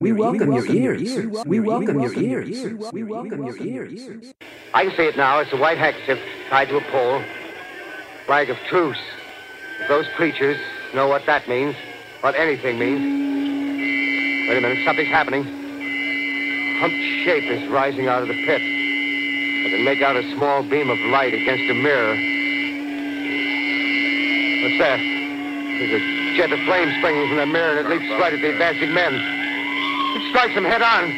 We welcome your ears. We welcome your ears. We welcome your ears. I can see it now. It's a white handkerchief tied to a pole. Flag of truce. If those creatures know what that means, what anything means. Wait a minute, something's happening. Humped shape is rising out of the pit. I can make out a small beam of light against a mirror. What's that? There's a jet of flame springing from the mirror and it leaps right at the advancing men. It strikes them head on.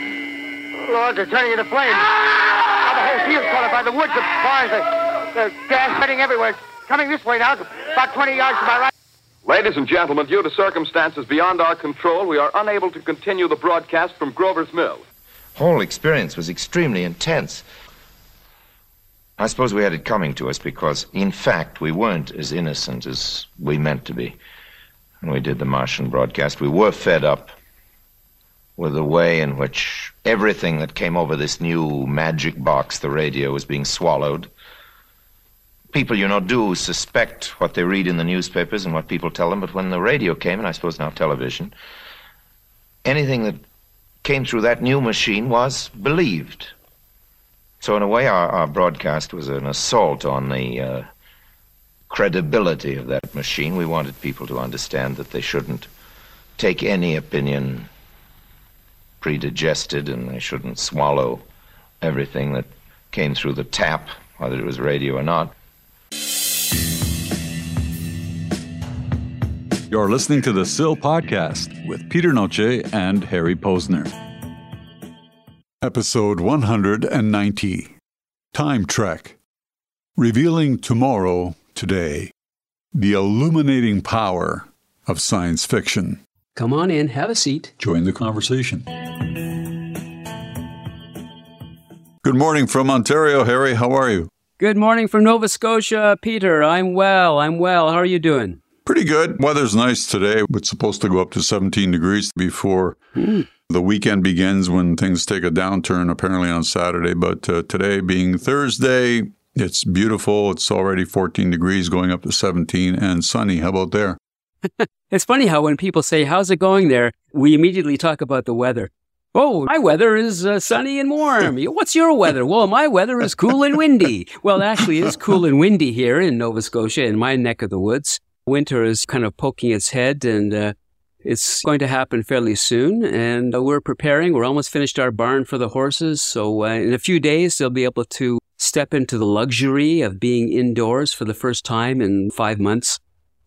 Lord, they're turning into flames. Now the whole field's caught up by the woods, the barns, the, the gas spreading everywhere. It's coming this way now, about 20 yards to my right. Ladies and gentlemen, due to circumstances beyond our control, we are unable to continue the broadcast from Grover's Mill. Whole experience was extremely intense. I suppose we had it coming to us because, in fact, we weren't as innocent as we meant to be when we did the Martian broadcast. We were fed up with the way in which everything that came over this new magic box, the radio, was being swallowed. People, you know, do suspect what they read in the newspapers and what people tell them, but when the radio came, and I suppose now television, anything that came through that new machine was believed. So, in a way, our, our broadcast was an assault on the uh, credibility of that machine. We wanted people to understand that they shouldn't take any opinion predigested and they shouldn't swallow everything that came through the tap, whether it was radio or not. You're listening to the SIL podcast with Peter Noce and Harry Posner. Episode 190 Time Trek Revealing Tomorrow Today. The illuminating power of science fiction. Come on in, have a seat. Join the conversation. Good morning from Ontario, Harry. How are you? Good morning from Nova Scotia, Peter. I'm well. I'm well. How are you doing? Pretty good. Weather's nice today. It's supposed to go up to 17 degrees before Hmm. the weekend begins when things take a downturn, apparently on Saturday. But uh, today being Thursday, it's beautiful. It's already 14 degrees, going up to 17 and sunny. How about there? It's funny how when people say, How's it going there? we immediately talk about the weather. Oh, my weather is uh, sunny and warm. What's your weather? Well, my weather is cool and windy. Well, actually, it's cool and windy here in Nova Scotia, in my neck of the woods. Winter is kind of poking its head, and uh, it's going to happen fairly soon. And uh, we're preparing. We're almost finished our barn for the horses. So uh, in a few days, they'll be able to step into the luxury of being indoors for the first time in five months.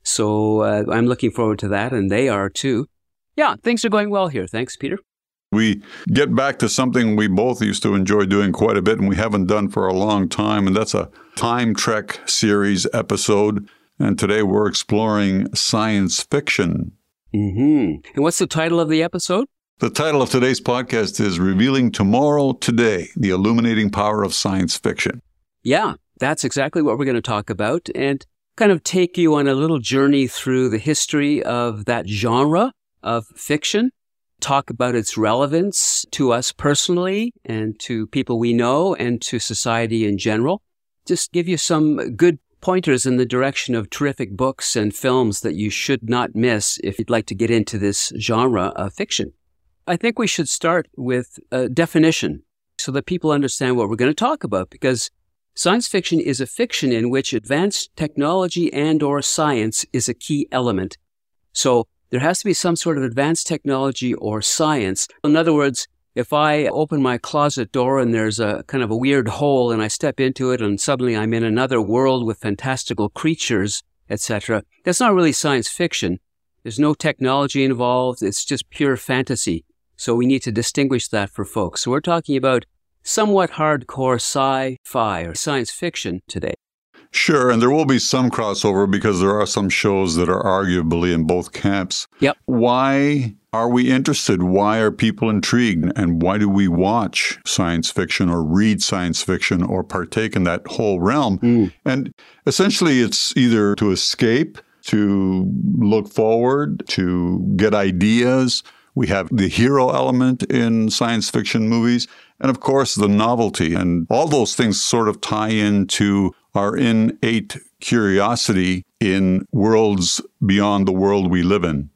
So uh, I'm looking forward to that, and they are too. Yeah, things are going well here. Thanks, Peter. We get back to something we both used to enjoy doing quite a bit and we haven't done for a long time, and that's a Time Trek series episode. And today we're exploring science fiction. hmm And what's the title of the episode? The title of today's podcast is Revealing Tomorrow Today The Illuminating Power of Science Fiction. Yeah, that's exactly what we're going to talk about and kind of take you on a little journey through the history of that genre of fiction, talk about its relevance to us personally and to people we know and to society in general. Just give you some good pointers in the direction of terrific books and films that you should not miss if you'd like to get into this genre of fiction. I think we should start with a definition so that people understand what we're going to talk about because Science fiction is a fiction in which advanced technology and or science is a key element. So there has to be some sort of advanced technology or science. In other words, if I open my closet door and there's a kind of a weird hole and I step into it and suddenly I'm in another world with fantastical creatures, etc., that's not really science fiction. There's no technology involved. It's just pure fantasy. So we need to distinguish that for folks. So we're talking about somewhat hardcore sci-fi or science fiction today. Sure, and there will be some crossover because there are some shows that are arguably in both camps. Yep. Why are we interested? Why are people intrigued? And why do we watch science fiction or read science fiction or partake in that whole realm? Hmm. And essentially, it's either to escape, to look forward, to get ideas. We have the hero element in science fiction movies, and of course, the novelty. And all those things sort of tie into our innate curiosity in worlds beyond the world we live in.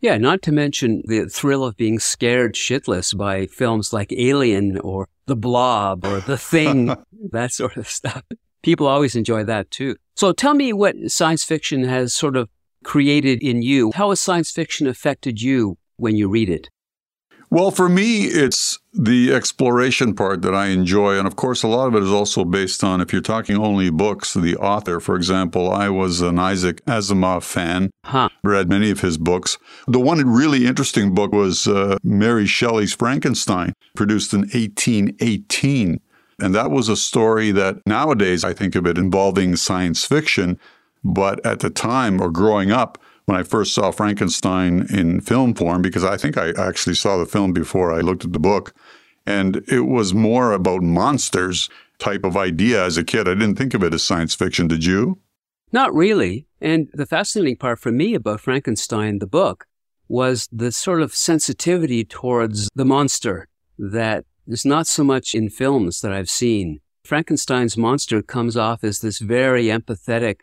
Yeah, not to mention the thrill of being scared shitless by films like Alien or The Blob or The Thing, that sort of stuff. People always enjoy that too. So tell me what science fiction has sort of created in you. How has science fiction affected you when you read it? Well, for me, it's the exploration part that I enjoy. And of course, a lot of it is also based on, if you're talking only books, the author. For example, I was an Isaac Asimov fan, Huh. read many of his books. The one really interesting book was uh, Mary Shelley's Frankenstein, produced in 1818. And that was a story that nowadays I think of it involving science fiction. But at the time or growing up, when I first saw Frankenstein in film form, because I think I actually saw the film before I looked at the book, and it was more about monsters type of idea as a kid. I didn't think of it as science fiction. Did you? Not really. And the fascinating part for me about Frankenstein, the book, was the sort of sensitivity towards the monster that is not so much in films that I've seen. Frankenstein's monster comes off as this very empathetic,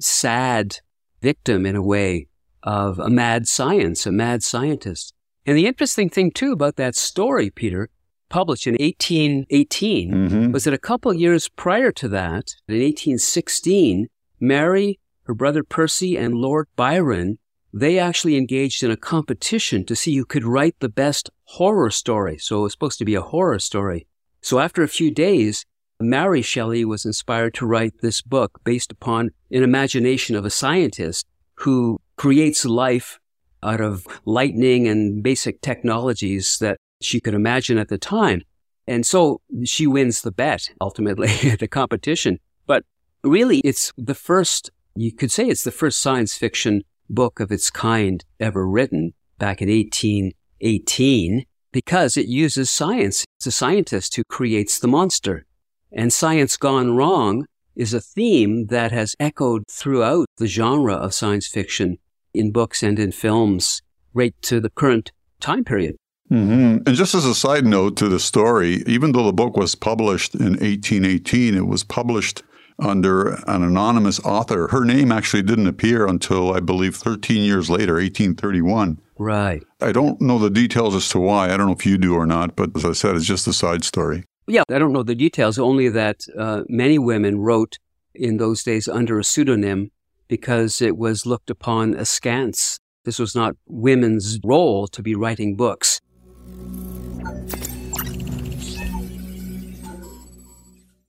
sad victim in a way of a mad science, a mad scientist. And the interesting thing too about that story, Peter, published in 1818, Mm-hmm. was that a couple years prior to that, in 1816, Mary, her brother Percy, and Lord Byron, they actually engaged in a competition to see who could write the best horror story. So it was supposed to be a horror story. So after a few days, Mary Shelley was inspired to write this book based upon an imagination of a scientist who creates life out of lightning and basic technologies that she could imagine at the time. And so she wins the bet ultimately at the competition. But really, it's the first, you could say it's the first science fiction book of its kind ever written back in 1818 because it uses science. It's a scientist who creates the monster. And science gone wrong is a theme that has echoed throughout the genre of science fiction in books and in films right to the current time period. hmm And just as a side note to the story, even though the book was published in 1818, it was published under an anonymous author. Her name actually didn't appear until, I believe, 13 years later, 1831. Right. I don't know the details as to why. I don't know if you do or not, but as I said, it's just a side story. Yeah, I don't know the details, only that uh, many women wrote in those days under a pseudonym because it was looked upon askance. This was not women's role to be writing books.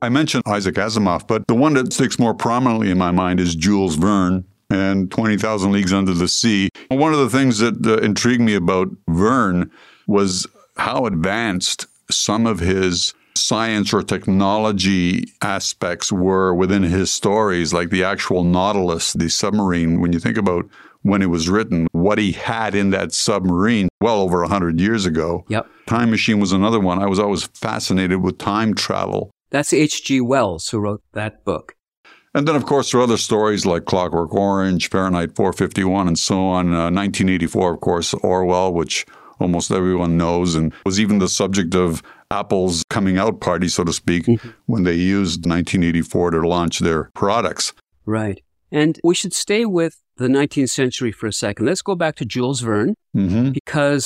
I mentioned Isaac Asimov, but the one that sticks more prominently in my mind is Jules Verne and 20,000 Leagues Under the Sea. One of the things that uh, intrigued me about Verne was how advanced some of his science or technology aspects were within his stories, like the actual Nautilus, the submarine. When you think about when it was written, what he had in that submarine well over 100 years ago. Yep. Time Machine was another one. I was always fascinated with time travel. That's H.G. Wells who wrote that book. And then, of course, there are other stories like Clockwork Orange, Fahrenheit 451, and so on. Uh, 1984, of course, Orwell, which almost everyone knows, and was even the subject of Apple's coming out party, so to speak, when they used 1984 to launch their products. Right. And we should stay with the 19th century for a second. Let's go back to Jules Verne hmm because,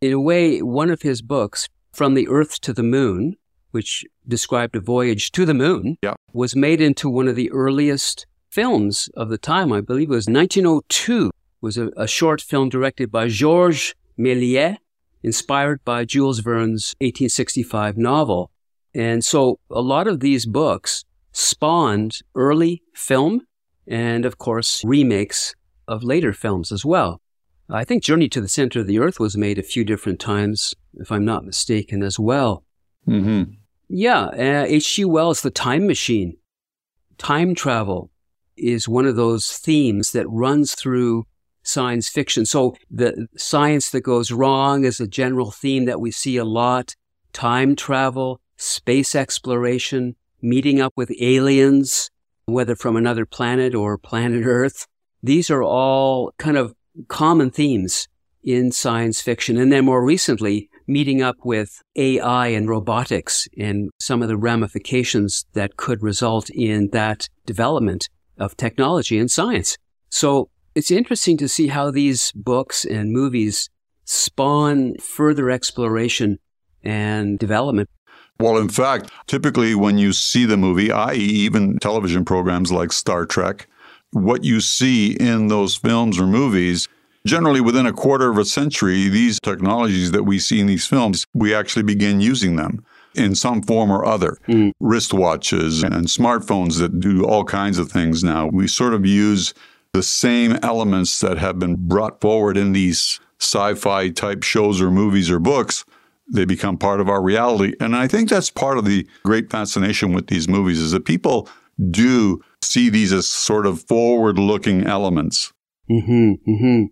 in a way, one of his books, From the Earth to the Moon, which described a voyage to the moon, Yeah. was made into one of the earliest films of the time. I believe it was 1902. was a, a short film directed by Georges Méliès, inspired by Jules Verne's 1865 novel. And so a lot of these books spawned early film and, of course, remakes of later films as well. I think Journey to the Center of the Earth was made a few different times, if I'm not mistaken, as well. hmm Yeah, uh, H.G. Wells' The Time Machine. Time travel is one of those themes that runs through science fiction. So the science that goes wrong is a general theme that we see a lot. Time travel, space exploration, meeting up with aliens, whether from another planet or planet Earth. These are all kind of common themes in science fiction. And then more recently, meeting up with AI and robotics and some of the ramifications that could result in that development of technology and science. So it's interesting to see how these books and movies spawn further exploration and development. Well, in fact, typically when you see the movie, i.e., even television programs like Star Trek, what you see in those films or movies, generally within a quarter of a century, these technologies that we see in these films, we actually begin using them in some form or other. Mm. Wristwatches and smartphones that do all kinds of things now. We sort of use the same elements that have been brought forward in these sci fi type shows or movies or books they become part of our reality. And I think that's part of the great fascination with these movies is that people do see these as sort of forward looking elements. Mm-hmm, mm-hmm.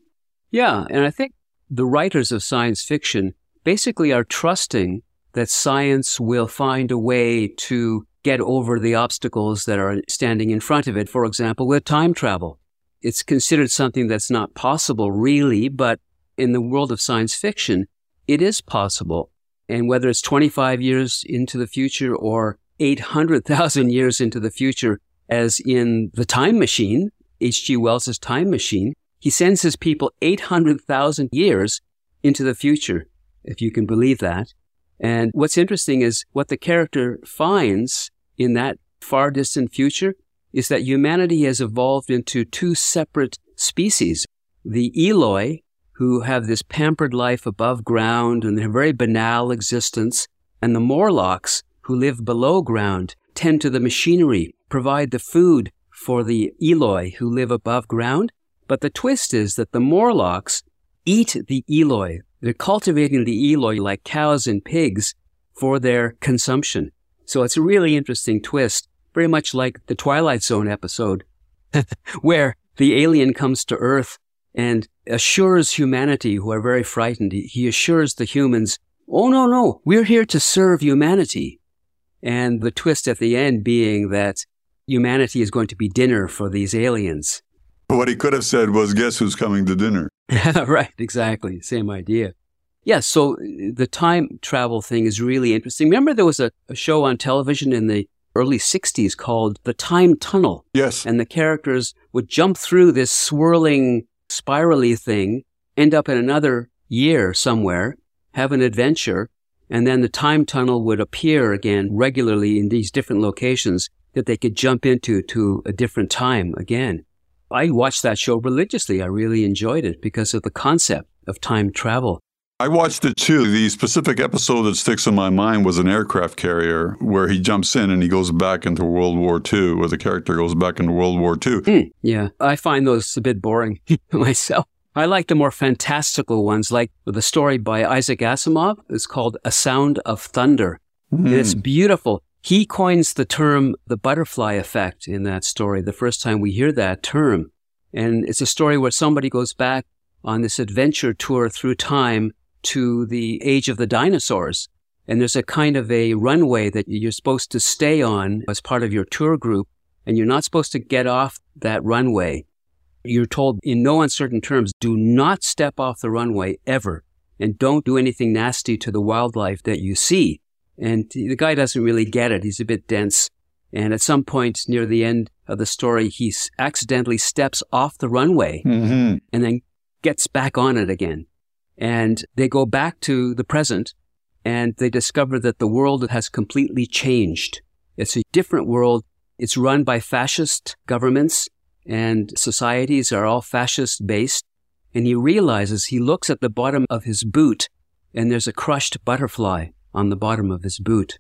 Yeah. And I think the writers of science fiction basically are trusting that science will find a way to get over the obstacles that are standing in front of it. For example, with time travel. It's considered something that's not possible really, but in the world of science fiction, it is possible. And whether it's 25 years into the future or 800,000 years into the future, as in the time machine, H.G. Wells' time machine, he sends his people 800,000 years into the future, if you can believe that. And what's interesting is what the character finds in that far distant future is that humanity has evolved into two separate species. The Eloi, who have this pampered life above ground and a very banal existence, and the Morlocks, who live below ground, tend to the machinery, provide the food for the Eloi, who live above ground. But the twist is that the Morlocks eat the Eloi. They're cultivating the Eloi like cows and pigs for their consumption. So it's a really interesting twist, very much like the Twilight Zone episode, where the alien comes to Earth and assures humanity who are very frightened. He assures the humans, oh, no, no, we're here to serve humanity. And the twist at the end being that humanity is going to be dinner for these aliens. What he could have said was, guess who's coming to dinner? right, exactly. Same idea. Yeah, so the time travel thing is really interesting. Remember, there was a, a show on television in the early 60s called The Time Tunnel. Yes. And the characters would jump through this swirling spirally thing, end up in another year somewhere, have an adventure, and then the time tunnel would appear again regularly in these different locations that they could jump into to a different time again. I watched that show religiously. I really enjoyed it because of the concept of time travel. I watched it too. The specific episode that sticks in my mind was an aircraft carrier where he jumps in and he goes back into World War II, where the character goes back into World War II. Mm, yeah, I find those a bit boring myself. I like the more fantastical ones, like the story by Isaac Asimov. It's called A Sound of Thunder. Mm. it's beautiful. He coins the term the butterfly effect in that story, the first time we hear that term. And it's a story where somebody goes back on this adventure tour through time to the age of the dinosaurs. And there's a kind of a runway that you're supposed to stay on as part of your tour group. And you're not supposed to get off that runway. You're told in no uncertain terms, do not step off the runway ever. And don't do anything nasty to the wildlife that you see. And the guy doesn't really get it. He's a bit dense. And at some point near the end of the story, he accidentally steps off the runway mm-hmm. and then gets back on it again. And they go back to the present and they discover that the world has completely changed. It's a different world. It's run by fascist governments and societies are all fascist based. And he realizes he looks at the bottom of his boot and there's a crushed butterfly on the bottom of his boot.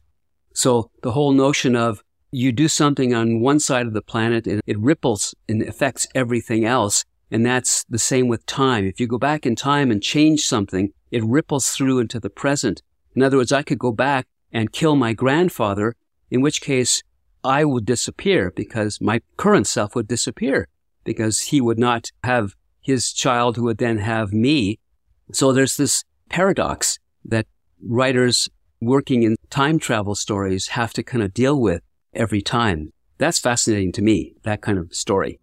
So the whole notion of you do something on one side of the planet and it ripples and affects everything else and that's the same with time. If you go back in time and change something, it ripples through into the present. In other words, I could go back and kill my grandfather, in which case I would disappear because my current self would disappear because he would not have his child who would then have me. So there's this paradox that writers working in time travel stories have to kind of deal with every time. That's fascinating to me, that kind of story.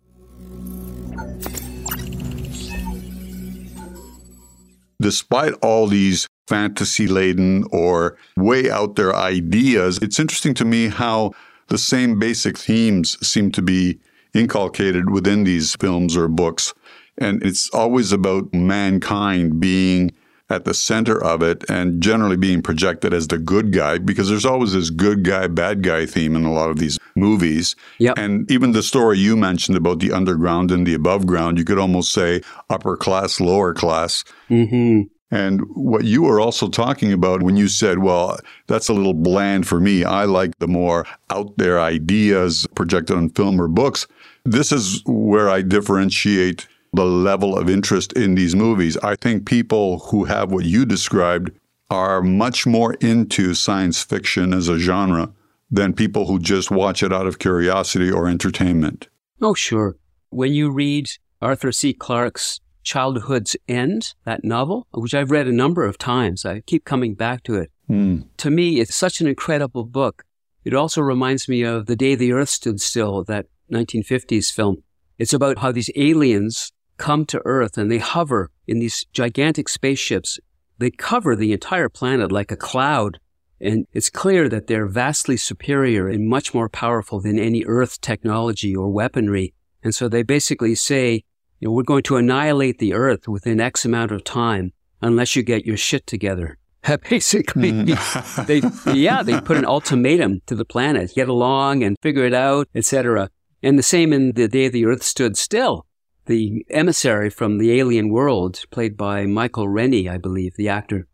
Despite all these fantasy laden or way out there ideas, it's interesting to me how the same basic themes seem to be inculcated within these films or books. And it's always about mankind being at the center of it and generally being projected as the good guy because there's always this good guy, bad guy theme in a lot of these movies. Yep. And even the story you mentioned about the underground and the above ground, you could almost say upper class, lower class. Mm-hmm. And what you were also talking about when you said, well, that's a little bland for me. I like the more out there ideas projected on film or books. This is where I differentiate the level of interest in these movies. I think people who have what you described are much more into science fiction as a genre than people who just watch it out of curiosity or entertainment. Oh, sure. When you read Arthur C. Clarke's Childhood's End, that novel, which I've read a number of times, I keep coming back to it. Mm. To me, it's such an incredible book. It also reminds me of The Day the Earth Stood Still, that 1950s film. It's about how these aliens come to Earth and they hover in these gigantic spaceships. They cover the entire planet like a cloud. And it's clear that they're vastly superior and much more powerful than any Earth technology or weaponry. And so they basically say, you know, we're going to annihilate the Earth within X amount of time unless you get your shit together. Basically, mm. they, yeah, they put an ultimatum to the planet. Get along and figure it out, etc. And the same in the day the Earth stood still the emissary from the alien world, played by Michael Rennie, I believe, the actor,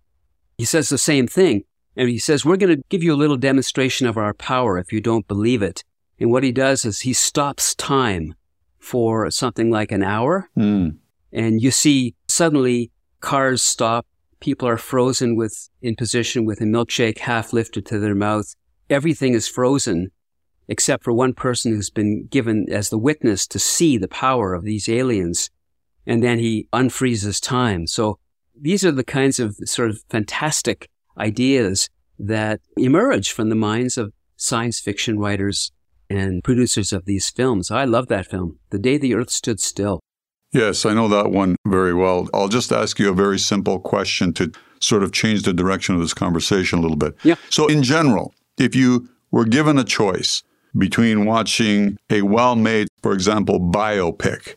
he says the same thing. And he says, We're going to give you a little demonstration of our power if you don't believe it. And what he does is he stops time for something like an hour. Mm. And you see suddenly cars stop. People are frozen with in position with a milkshake half lifted to their mouth. Everything is frozen except for one person who's been given as the witness to see the power of these aliens. And then he unfreezes time. So these are the kinds of sort of fantastic ideas that emerge from the minds of science fiction writers and producers of these films. I love that film, The Day the Earth Stood Still. Yes, I know that one very well. I'll just ask you a very simple question to sort of change the direction of this conversation a little bit. Yeah. So, in general, if you were given a choice between watching a well made, for example, biopic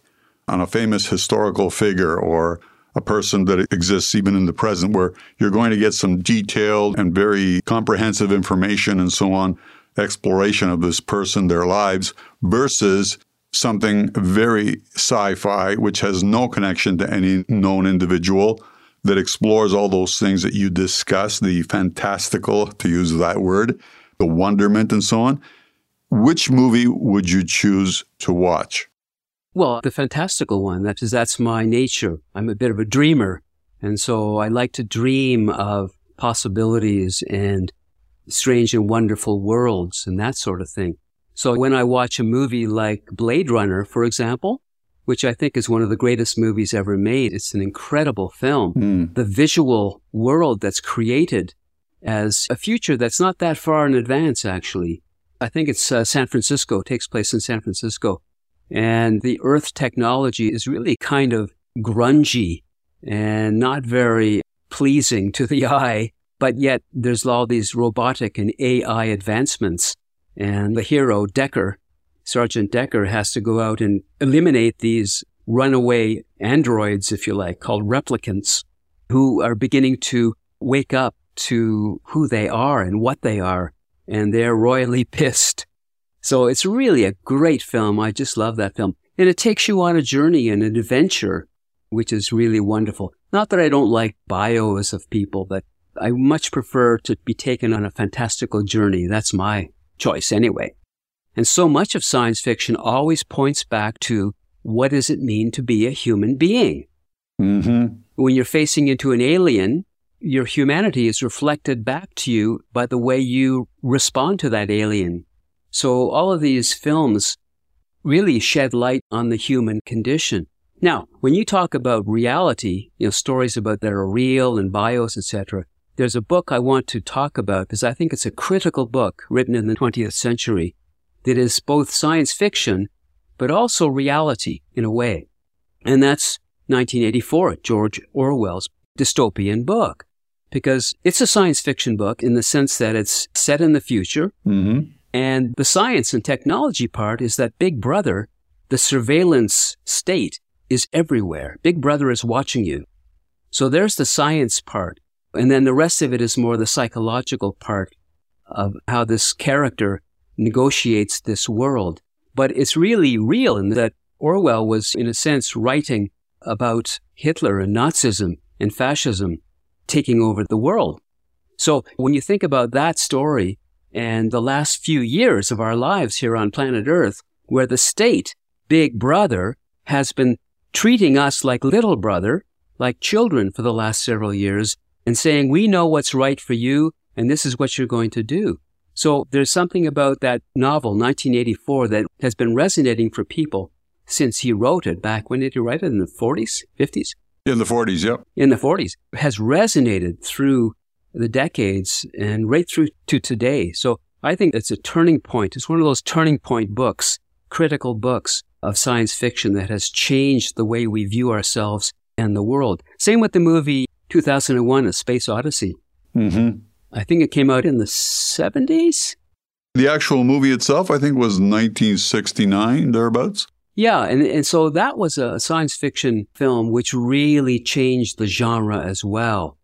on a famous historical figure or a person that exists even in the present, where you're going to get some detailed and very comprehensive information and so on, exploration of this person, their lives, versus something very sci fi, which has no connection to any known individual, that explores all those things that you discuss, the fantastical, to use that word, the wonderment, and so on. Which movie would you choose to watch? Well, the fantastical one. That is, that's my nature. I'm a bit of a dreamer. And so I like to dream of possibilities and strange and wonderful worlds and that sort of thing. So when I watch a movie like Blade Runner, for example, which I think is one of the greatest movies ever made, it's an incredible film. Mm. The visual world that's created as a future that's not that far in advance, actually. I think it's uh, San Francisco, takes place in San Francisco. And the Earth technology is really kind of grungy and not very pleasing to the eye. But yet there's all these robotic and AI advancements. And the hero, Deckard, Sergeant Deckard, has to go out and eliminate these runaway androids, if you like, called replicants, who are beginning to wake up to who they are and what they are and they're royally pissed. So it's really a great film. I just love that film. And it takes you on a journey and an adventure, which is really wonderful. Not that I don't like bios of people, but I much prefer to be taken on a fantastical journey. That's my choice anyway. And so much of science fiction always points back to what does it mean to be a human being? Mm-hmm. When you're facing into an alien, your humanity is reflected back to you by the way you respond to that alien. So all of these films really shed light on the human condition. Now, when you talk about reality, you know, stories about that are real and bios, etc., there's a book I want to talk about because I think it's a critical book written in the 20th century that is both science fiction, but also reality in a way. And that's 1984, George Orwell's dystopian book because it's a science fiction book in the sense that it's set in the future. Mm-hmm. And the science and technology part is that Big Brother, the surveillance state, is everywhere. Big Brother is watching you. So there's the science part. And then the rest of it is more the psychological part of how this character negotiates this world. But it's really real in that Orwell was, in a sense, writing about Hitler and Nazism and fascism taking over the world. So when you think about that story and the last few years of our lives here on planet Earth, where the state, Big Brother, has been treating us like little brother, like children for the last several years, and saying, we know what's right for you, and this is what you're going to do. So there's something about that novel, 1984, that has been resonating for people since he wrote it back. When did he write it? In the 40s, 50s? In the 40s, yep. In the 40s. Has resonated through the decades and right through to today. So I think it's a turning point. It's one of those turning point books, critical books of science fiction that has changed the way we view ourselves and the world. Same with the movie 2001, A Space Odyssey. Mm-hmm. I think it came out in the 70s. The actual movie itself, I think, was 1969, thereabouts. Yeah, and, and so that was a science fiction film which really changed the genre as well.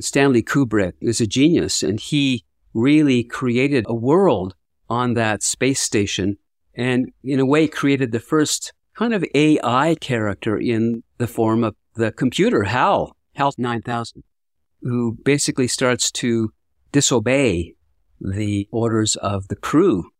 Stanley Kubrick is a genius, and he really created a world on that space station and, in a way, created the first kind of AI character in the form of the computer, HAL, HAL 9000, who basically starts to disobey the orders of the crew,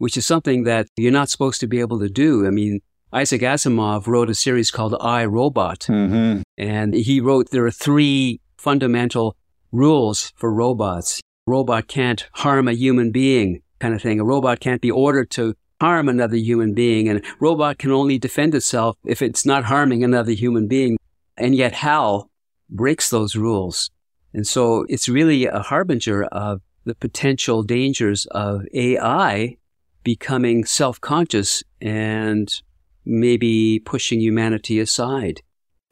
which is something that you're not supposed to be able to do. I mean, Isaac Asimov wrote a series called I, Robot, mm-hmm. and he wrote there are three fundamental rules for robots. Robot can't harm a human being, kind of thing. A robot can't be ordered to harm another human being, and a robot can only defend itself if it's not harming another human being. And yet HAL breaks those rules. And so it's really a harbinger of the potential dangers of AI becoming self-conscious and maybe pushing humanity aside.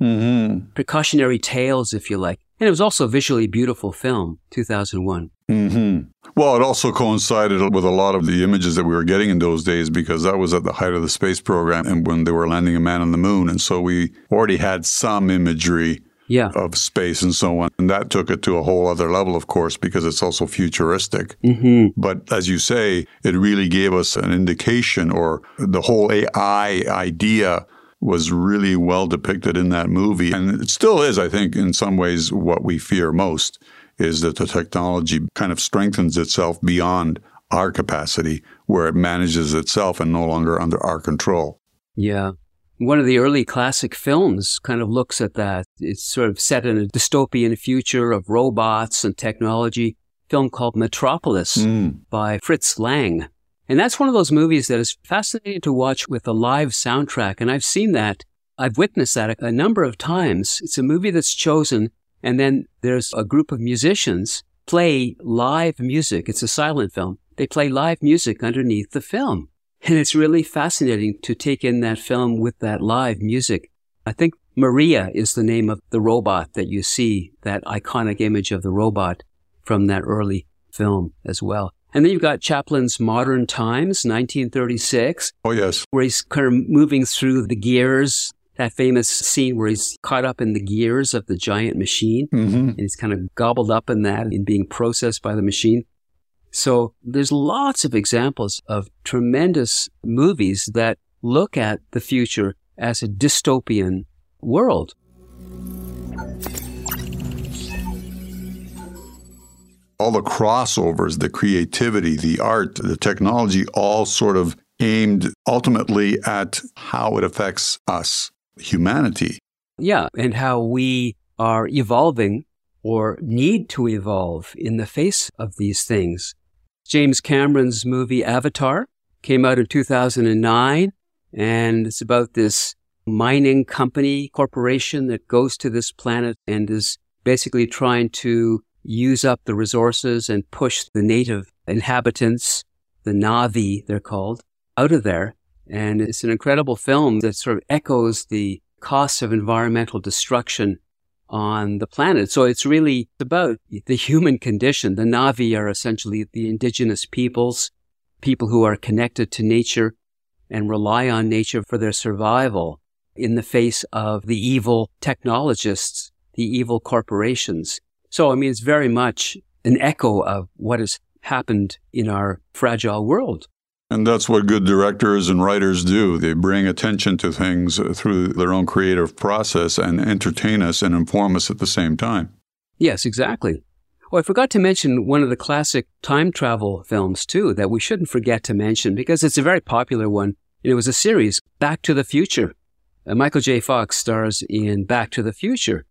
Mm-hmm. Precautionary tales, if you like. And it was also a visually beautiful film, 2001. Mm-hmm. Well, it also coincided with a lot of the images that we were getting in those days because that was at the height of the space program and when they were landing a man on the moon. And so we already had some imagery yeah. of space and so on. And that took it to a whole other level, of course, because it's also futuristic. Mm-hmm. But as you say, it really gave us an indication, or the whole AI idea was really well depicted in that movie. And it still is, I think, in some ways, what we fear most is that the technology kind of strengthens itself beyond our capacity, where it manages itself and no longer under our control. Yeah. One of the early classic films kind of looks at that. It's sort of set in a dystopian future of robots and technology. Film called Metropolis Mm. by Fritz Lang. And that's one of those movies that is fascinating to watch with a live soundtrack. And I've seen that. I've witnessed that a, a number of times. It's a movie that's chosen and then there's a group of musicians play live music. It's a silent film. They play live music underneath the film. And it's really fascinating to take in that film with that live music. I think Maria is the name of the robot that you see, that iconic image of the robot from that early film as well. And then you've got Chaplin's Modern Times, 1936, Oh, yes. where he's kind of moving through the gears, that famous scene where he's caught up in the gears of the giant machine Mm-hmm. and he's kind of gobbled up in that and being processed by the machine. So there's lots of examples of tremendous movies that look at the future as a dystopian world. all the crossovers, the creativity, the art, the technology, all sort of aimed ultimately at how it affects us, humanity. Yeah, and how we are evolving or need to evolve in the face of these things. James Cameron's movie Avatar came out in 2009, and it's about this mining company corporation that goes to this planet and is basically trying to use up the resources and push the native inhabitants, the Na'vi, they're called, out of there. And it's an incredible film that sort of echoes the costs of environmental destruction on the planet. So it's really about the human condition. The Na'vi are essentially the indigenous peoples, people who are connected to nature and rely on nature for their survival. in the face of the evil technologists, the evil corporations. So, I mean, it's very much an echo of what has happened in our fragile world. And that's what good directors and writers do. They bring attention to things through their own creative process and entertain us and inform us at the same time. Yes, exactly. Oh, I forgot to mention one of the classic time travel films, too, that we shouldn't forget to mention because it's a very popular one. And it was a series, Back to the Future. Uh, Michael J. Fox stars in Back to the Future,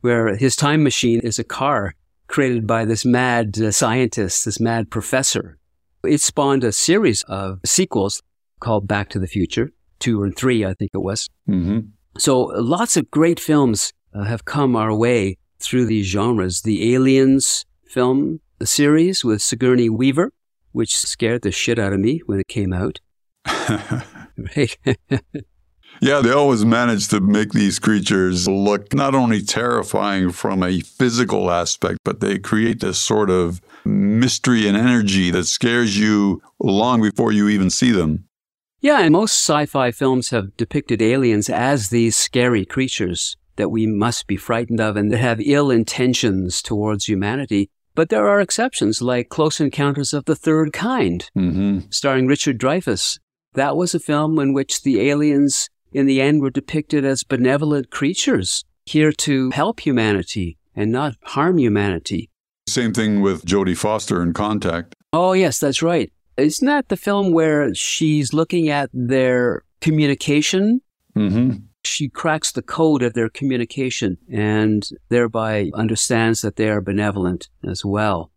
where his time machine is a car created by this mad uh, scientist, this mad professor. It spawned a series of sequels called Back to the Future, two and three, I think it was. Mm-hmm. So lots of great films uh, have come our way through these genres. The Aliens film the series with Sigourney Weaver, which scared the shit out of me when it came out. right. Yeah, they always manage to make these creatures look not only terrifying from a physical aspect, but they create this sort of mystery and energy that scares you long before you even see them. Yeah, and most sci fi films have depicted aliens as these scary creatures that we must be frightened of and that have ill intentions towards humanity. But there are exceptions, like Close Encounters of the Third Kind, mm-hmm. starring Richard Dreyfuss. That was a film in which the aliens in the end were depicted as benevolent creatures here to help humanity and not harm humanity. Same thing with Jodie Foster in Contact. Oh, yes, that's right. Isn't that the film where she's looking at their communication? Mm-hmm. She cracks the code of their communication and thereby understands that they are benevolent as well.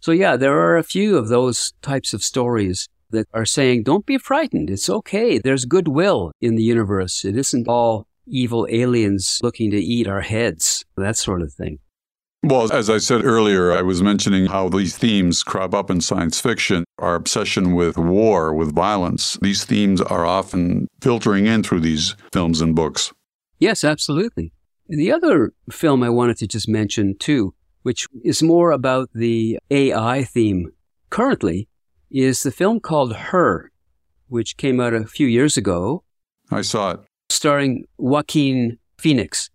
So, yeah, there are a few of those types of stories that are saying, don't be frightened. It's okay. There's goodwill in the universe. It isn't all evil aliens looking to eat our heads, that sort of thing. Well, as I said earlier, I was mentioning how these themes crop up in science fiction. Our obsession with war, with violence, these themes are often filtering in through these films and books. Yes, absolutely. The other film I wanted to just mention, too, which is more about the AI theme currently, is the film called Her, which came out a few years ago. I saw it. Starring Joaquin Phoenix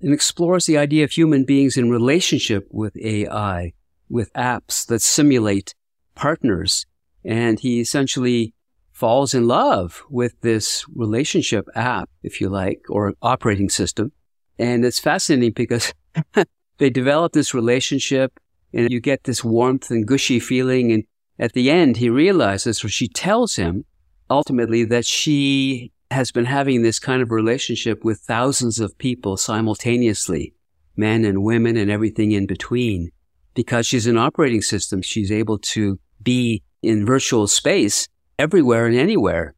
and explores the idea of human beings in relationship with AI, with apps that simulate partners. And he essentially falls in love with this relationship app, if you like, or operating system. And it's fascinating because they develop this relationship and you get this warmth and gushy feeling and at the end, he realizes, or she tells him ultimately that she has been having this kind of relationship with thousands of people simultaneously, men and women and everything in between. Because she's an operating system, she's able to be in virtual space everywhere and anywhere,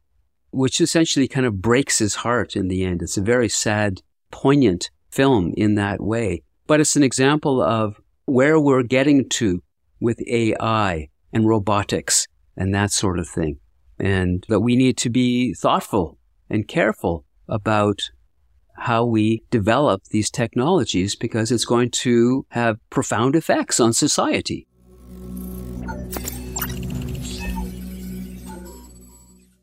which essentially kind of breaks his heart in the end. It's a very sad, poignant film in that way. But it's an example of where we're getting to with AI and robotics and that sort of thing. And that we need to be thoughtful and careful about how we develop these technologies because it's going to have profound effects on society.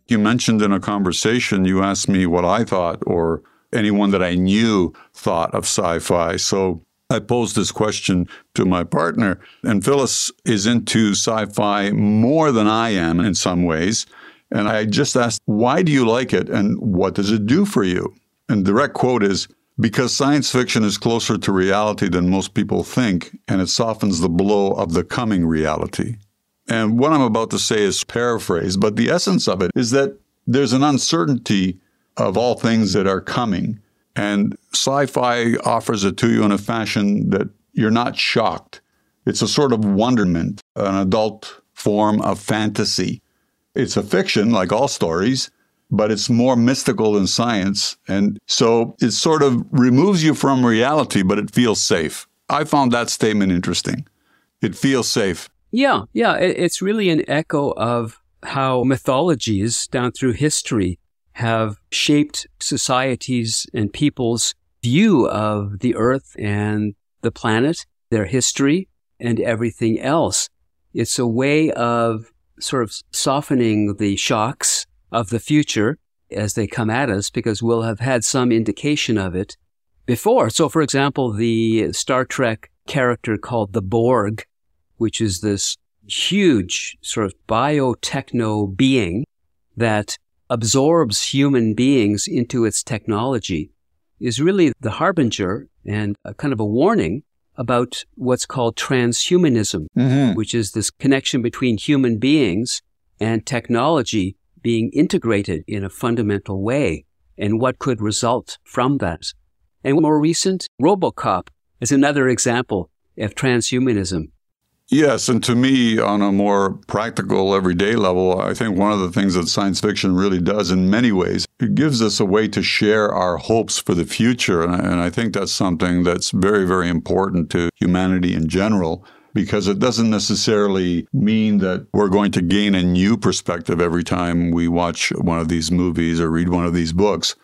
You mentioned in a conversation, you asked me what I thought or anyone that I knew thought of sci fi. So I posed this question to my partner, and Phyllis is into sci fi more than I am in some ways. And I just asked, why do you like it and what does it do for you? And direct quote is, because science fiction is closer to reality than most people think, and it softens the blow of the coming reality. And what I'm about to say is paraphrase, but the essence of it is that there's an uncertainty of all things that are coming. And sci fi offers it to you in a fashion that you're not shocked. It's a sort of wonderment, an adult form of fantasy. It's a fiction, like all stories, but it's more mystical than science. And so it sort of removes you from reality, but it feels safe. I found that statement interesting. It feels safe. Yeah, yeah. It's really an echo of how mythologies down through history have shaped societies and people's view of the earth and the planet, their history, and everything else. It's a way of sort of softening the shocks of the future as they come at us because we'll have had some indication of it before. So, for example, the Star Trek character called the Borg, which is this huge sort of biotechno being that absorbs human beings into its technology, is really the harbinger and a kind of a warning about what's called transhumanism, Mm-hmm. which is this connection between human beings and technology being integrated in a fundamental way and what could result from that. And more recent, Robocop is another example of transhumanism. Yes, and to me, on a more practical, everyday level, I think one of the things that science fiction really does in many ways, it gives us a way to share our hopes for the future. And I, think that's something that's very, very important to humanity in general, because it doesn't necessarily mean that we're going to gain a new perspective every time we watch one of these movies or read one of these books.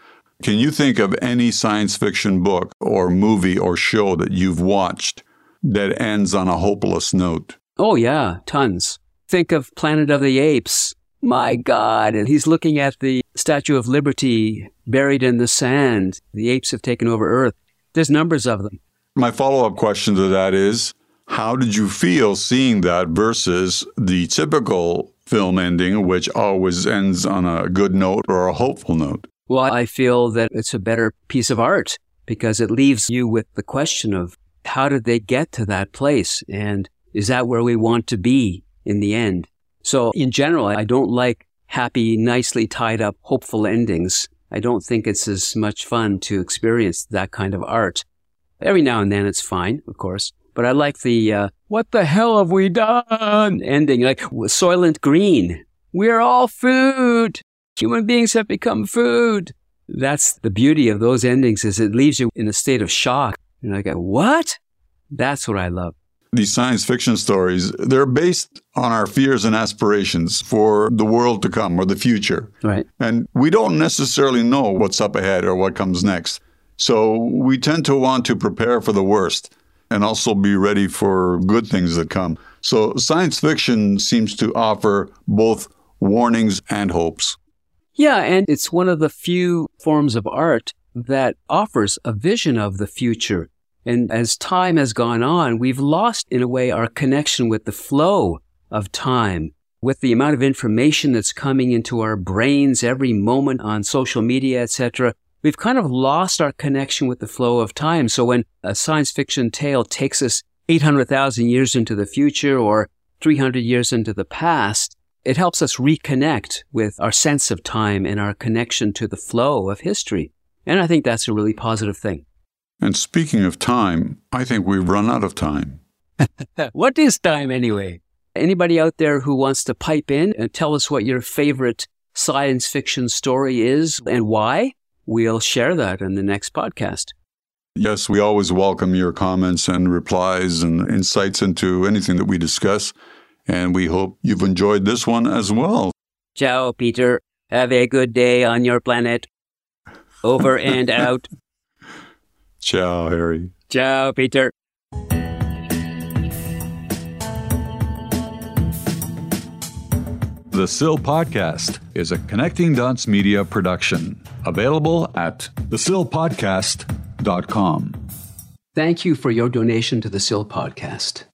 Can you think of any science fiction book or movie or show that you've watched that ends on a hopeless note? Oh, yeah, tons. Think of Planet of the Apes. My God. And he's looking at the Statue of Liberty buried in the sand. The apes have taken over Earth. There's numbers of them. My follow up question to that is how did you feel seeing that versus the typical film ending, which always ends on a good note or a hopeful note? Well, I feel that it's a better piece of art because it leaves you with the question of how did they get to that place? And is that where we want to be in the end? So in general, I don't like happy, nicely tied up, hopeful endings. I don't think it's as much fun to experience that kind of art. Every now and then it's fine, of course, but I like the, uh, what the hell have we done ending, like Soylent Green. We're all food. Human beings have become food. That's the beauty of those endings is it leaves you in a state of shock. And I go, what? That's what I love. These science fiction stories, they're based on our fears and aspirations for the world to come or the future. Right. And we don't necessarily know what's up ahead or what comes next. So we tend to want to prepare for the worst and also be ready for good things that come. So science fiction seems to offer both warnings and hopes. Yeah, and it's one of the few forms of art that offers a vision of the future. And as time has gone on, we've lost, in a way, our connection with the flow of time, with the amount of information that's coming into our brains every moment on social media, etc. We've kind of lost our connection with the flow of time. So when a science fiction tale takes us 800,000 years into the future or 300 years into the past, it helps us reconnect with our sense of time and our connection to the flow of history. And I think that's a really positive thing. And speaking of time, I think we've run out of time. what is time anyway? Anybody out there who wants to pipe in and tell us what your favorite science fiction story is and why? We'll share that in the next podcast. Yes, we always welcome your comments and replies and insights into anything that we discuss. And we hope you've enjoyed this one as well. Ciao, Peter. Have a good day on your planet. Over and out. Ciao, Harry. Ciao, Peter. The SIL Podcast is a Connecting Dots Media production, available at thesilpodcast.com. Thank you for your donation to the SIL podcast.